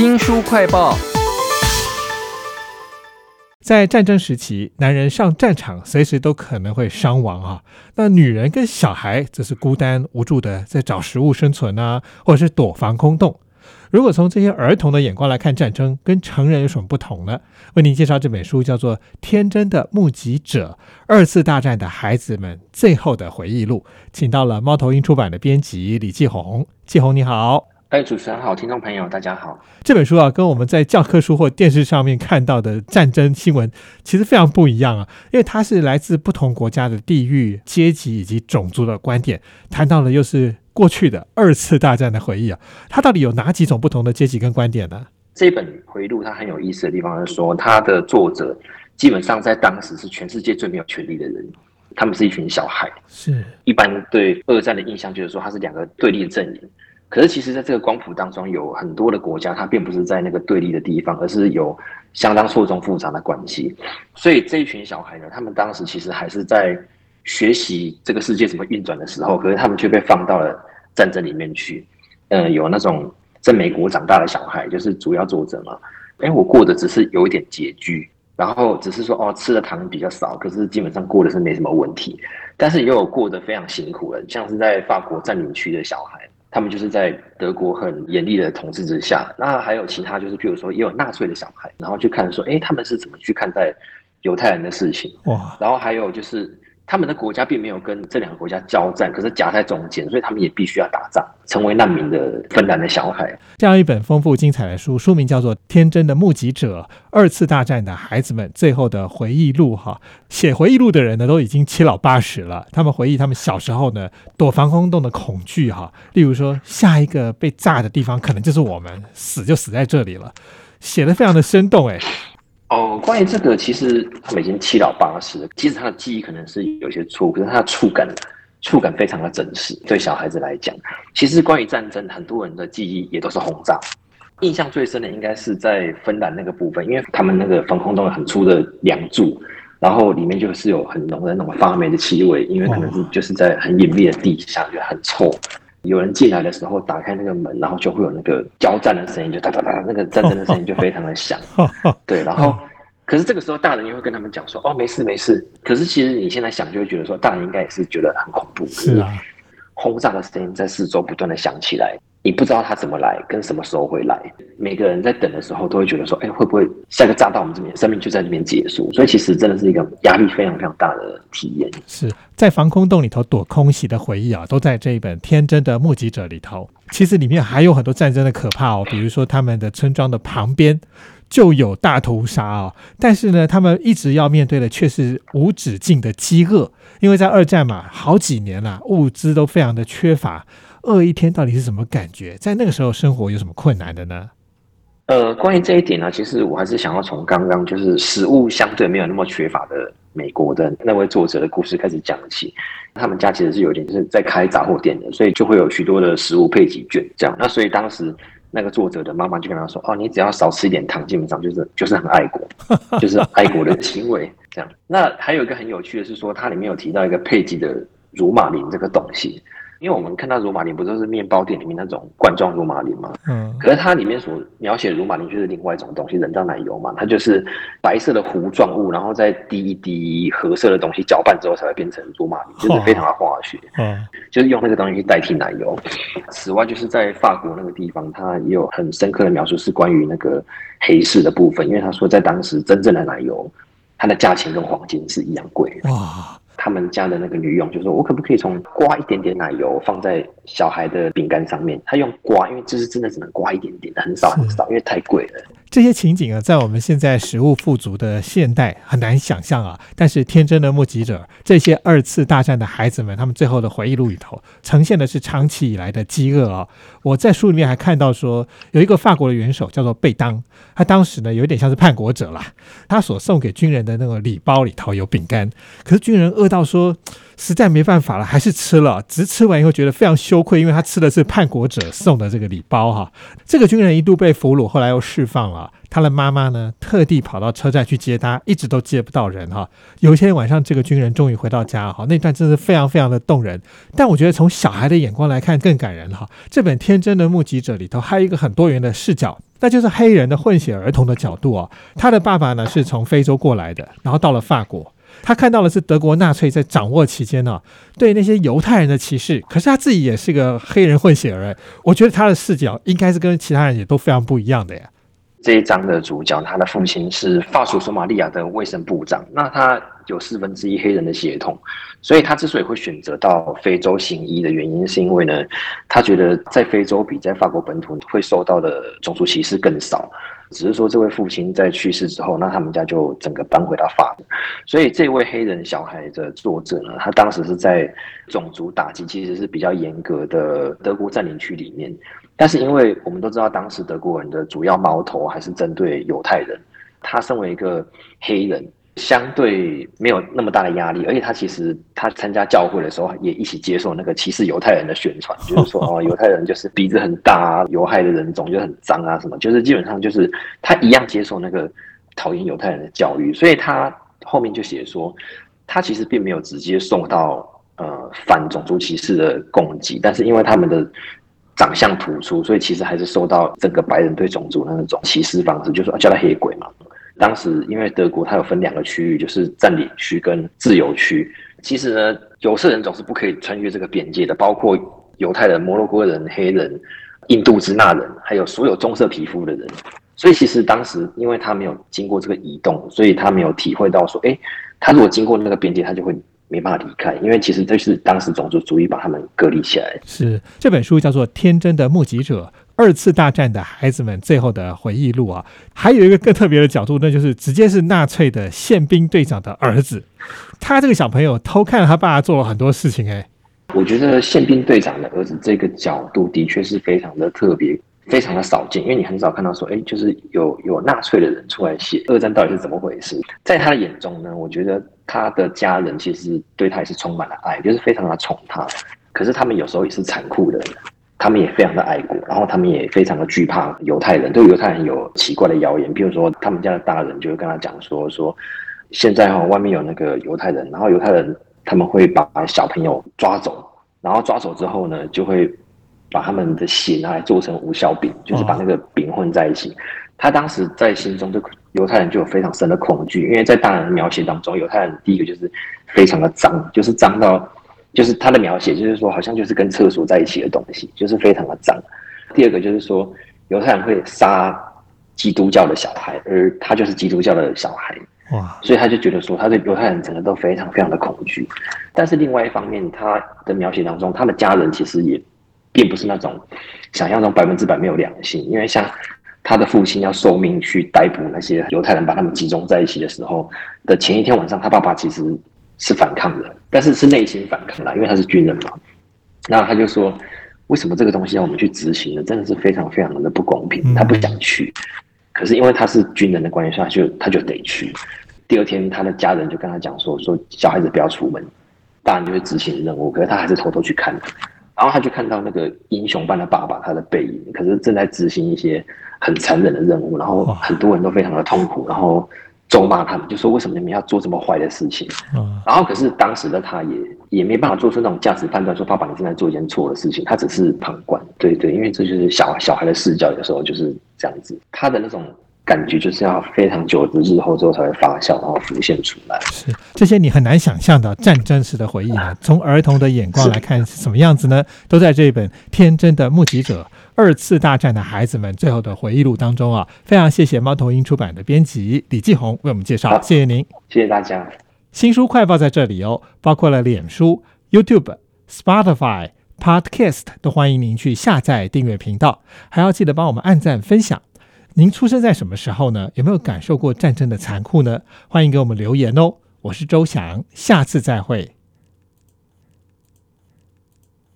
新书快报。在战争时期，男人上战场随时都可能会伤亡啊。那女人跟小孩则是孤单无助的在找食物生存啊，或者是躲防空洞。如果从这些儿童的眼光来看战争，跟成人有什么不同呢？为您介绍这本书，叫做《天真的目击者：二次大战的孩子们最后的回忆录》，请到了猫头鹰出版的编辑李继红。继红你好。哎，主持人好，听众朋友大家好。这本书啊，跟我们在教科书或电视上面看到的战争新闻其实非常不一样啊，因为它是来自不同国家的地域、阶级以及种族的观点，谈到的又是过去的二次大战的回忆啊。它到底有哪几种不同的阶级跟观点呢？这本回忆录它很有意思的地方是说，它的作者基本上在当时是全世界最没有权利的人，他们是一群小孩。是一般对二战的印象就是说，它是两个对立的阵营。可是，其实，在这个光谱当中，有很多的国家，它并不是在那个对立的地方，而是有相当错综复杂的关系。所以，这一群小孩呢，他们当时其实还是在学习这个世界怎么运转的时候，可是他们却被放到了战争里面去。呃，有那种在美国长大的小孩，就是主要作者嘛。哎，我过的只是有一点拮据，然后只是说哦，吃的糖比较少，可是基本上过的是没什么问题。但是也有过得非常辛苦的，像是在法国占领区的小孩。他们就是在德国很严厉的统治之下，那还有其他就是，譬如说也有纳粹的小孩，然后去看说，哎，他们是怎么去看待犹太人的事情？哇！然后还有就是。他们的国家并没有跟这两个国家交战，可是夹在中间，所以他们也必须要打仗，成为难民的芬兰的小孩。这样一本丰富精彩的书，书名叫做《天真的目击者：二次大战的孩子们最后的回忆录》。哈，写回忆录的人呢，都已经七老八十了。他们回忆他们小时候呢，躲防空洞的恐惧。哈，例如说，下一个被炸的地方可能就是我们，死就死在这里了。写的非常的生动，哎。哦，关于这个，其实他们已经七老八十，即使他的记忆可能是有些错，可是他的触感，触感非常的真实。对小孩子来讲，其实关于战争，很多人的记忆也都是轰炸。印象最深的应该是在芬兰那个部分，因为他们那个防空洞很粗的梁柱，然后里面就是有很浓的那种发霉的气味，因为可能是就是在很隐秘的地下，就很臭。有人进来的时候，打开那个门，然后就会有那个交战的声音，就哒哒哒，那个战争的声音就非常的响。对，然后，可是这个时候大人又会跟他们讲说：“哦，没事没事。”可是其实你现在想，就会觉得说，大人应该也是觉得很恐怖。是啊，轰炸的声音在四周不断的响起来。你不知道它怎么来，跟什么时候会来。每个人在等的时候，都会觉得说：“哎，会不会下个炸到我们这边，生命就在这边结束？”所以其实真的是一个压力非常非常大的体验。是在防空洞里头躲空袭的回忆啊，都在这一本《天真的目击者》里头。其实里面还有很多战争的可怕哦，比如说他们的村庄的旁边就有大屠杀啊，但是呢，他们一直要面对的却是无止境的饥饿，因为在二战嘛，好几年了，物资都非常的缺乏。饿一天到底是什么感觉？在那个时候生活有什么困难的呢？呃，关于这一点呢，其实我还是想要从刚刚就是食物相对没有那么缺乏的美国的那位作者的故事开始讲起。他们家其实是有点就是在开杂货店的，所以就会有许多的食物配给券这样。那所以当时那个作者的妈妈就跟他说：“哦，你只要少吃一点糖，基本上就是就是很爱国，就是爱国的行为。”这样。那还有一个很有趣的是说，它里面有提到一个佩吉的乳马林这个东西。因为我们看到乳马林不就是面包店里面那种罐装乳马林吗？嗯，可是它里面所描写的乳马林就是另外一种东西，人造奶油嘛，它就是白色的糊状物，然后再滴一滴褐色的东西搅拌之后才会变成乳马林，就是非常的化学，嗯，就是用那个东西去代替奶油。此外，就是在法国那个地方，它也有很深刻的描述是关于那个黑市的部分，因为他说在当时真正的奶油，它的价钱跟黄金是一样贵。哇。他们家的那个女佣就说：“我可不可以从刮一点点奶油放在小孩的饼干上面？他用刮，因为这是真的只能刮一点点，很少很少，因为太贵了。”这些情景啊，在我们现在食物富足的现代很难想象啊。但是天真的目击者，这些二次大战的孩子们，他们最后的回忆录里头，呈现的是长期以来的饥饿啊。我在书里面还看到说，有一个法国的元首叫做贝当，他当时呢有点像是叛国者啦。他所送给军人的那个礼包里头有饼干，可是军人饿到说。实在没办法了，还是吃了。只是吃完以后觉得非常羞愧，因为他吃的是叛国者送的这个礼包哈。这个军人一度被俘虏，后来又释放了。他的妈妈呢，特地跑到车站去接他，一直都接不到人哈。有一天晚上，这个军人终于回到家哈，那段真是非常非常的动人。但我觉得从小孩的眼光来看更感人哈。这本《天真的目击者》里头还有一个很多元的视角。那就是黑人的混血儿童的角度哦。他的爸爸呢是从非洲过来的，然后到了法国，他看到的是德国纳粹在掌握期间呢对那些犹太人的歧视。可是他自己也是个黑人混血儿，我觉得他的视角应该是跟其他人也都非常不一样的呀。这一章的主角，他的父亲是法属索马利亚的卫生部长，那他有四分之一黑人的血统，所以他之所以会选择到非洲行医的原因，是因为呢，他觉得在非洲比在法国本土会受到的种族歧视更少。只是说这位父亲在去世之后，那他们家就整个搬回到法国，所以这位黑人小孩的作者呢，他当时是在种族打击其实是比较严格的德国占领区里面。但是，因为我们都知道，当时德国人的主要矛头还是针对犹太人。他身为一个黑人，相对没有那么大的压力，而且他其实他参加教会的时候，也一起接受那个歧视犹太人的宣传，就是说 哦，犹太人就是鼻子很大啊，有害的人种就很脏啊，什么，就是基本上就是他一样接受那个讨厌犹太人的教育。所以他后面就写说，他其实并没有直接受到呃反种族歧视的攻击，但是因为他们的。长相突出，所以其实还是受到整个白人对种族的那种歧视方式，就说叫他黑鬼嘛。当时因为德国它有分两个区域，就是占领区跟自由区。其实呢，有色人种是不可以穿越这个边界的，包括犹太人、摩洛哥人、黑人、印度支那人，还有所有棕色皮肤的人。所以其实当时因为他没有经过这个移动，所以他没有体会到说，哎，他如果经过那个边界，他就会。没办法离开，因为其实这是当时种族主义把他们隔离起来。是这本书叫做《天真的目击者：二次大战的孩子们最后的回忆录》啊，还有一个更特别的角度，那就是直接是纳粹的宪兵队长的儿子，他这个小朋友偷看他爸做了很多事情。哎，我觉得宪兵队长的儿子这个角度的确是非常的特别。非常的少见，因为你很少看到说，哎，就是有有纳粹的人出来写二战到底是怎么回事。在他的眼中呢，我觉得他的家人其实对他也是充满了爱，就是非常的宠他。可是他们有时候也是残酷的，他们也非常的爱国，然后他们也非常的惧怕犹太人，对犹太人有奇怪的谣言，比如说他们家的大人就会跟他讲说，说现在哈外面有那个犹太人，然后犹太人他们会把小朋友抓走，然后抓走之后呢，就会。把他们的血拿来做成无效饼，就是把那个饼混在一起。他当时在心中，这犹太人就有非常深的恐惧，因为在大人的描写当中，犹太人第一个就是非常的脏，就是脏到，就是他的描写就是说，好像就是跟厕所在一起的东西，就是非常的脏。第二个就是说，犹太人会杀基督教的小孩，而他就是基督教的小孩，哇！所以他就觉得说，他对犹太人整个都非常非常的恐惧。但是另外一方面，他的描写当中，他的家人其实也。并不是那种想象中百分之百没有良心，因为像他的父亲要受命去逮捕那些犹太人，把他们集中在一起的时候的前一天晚上，他爸爸其实是反抗的，但是是内心反抗的，因为他是军人嘛。那他就说，为什么这个东西要我们去执行呢？真的是非常非常的不公平。他不想去，可是因为他是军人的关系，他就他就得去。第二天，他的家人就跟他讲说，说小孩子不要出门，大人就会执行任务，可是他还是偷偷去看。然后他就看到那个英雄般的爸爸，他的背影，可是正在执行一些很残忍的任务，然后很多人都非常的痛苦，然后咒骂他们，就说为什么你们要做这么坏的事情？然后可是当时的他也也没办法做出那种价值判断，说爸爸你正在做一件错的事情，他只是旁观。对对，因为这就是小小孩的视角，有时候就是这样子，他的那种。感觉就是要非常久的日后之后才会发酵，然后浮现出来。是这些你很难想象的战争时的回忆啊？从儿童的眼光来看是什么样子呢？都在这一本《天真的目击者：二次大战的孩子们最后的回忆录》当中啊！非常谢谢猫头鹰出版的编辑李继红为我们介绍，谢谢您，谢谢大家。新书快报在这里哦，包括了脸书、YouTube、Spotify、Podcast，都欢迎您去下载订阅频道，还要记得帮我们按赞分享。您出生在什么时候呢？有没有感受过战争的残酷呢？欢迎给我们留言哦！我是周翔，下次再会。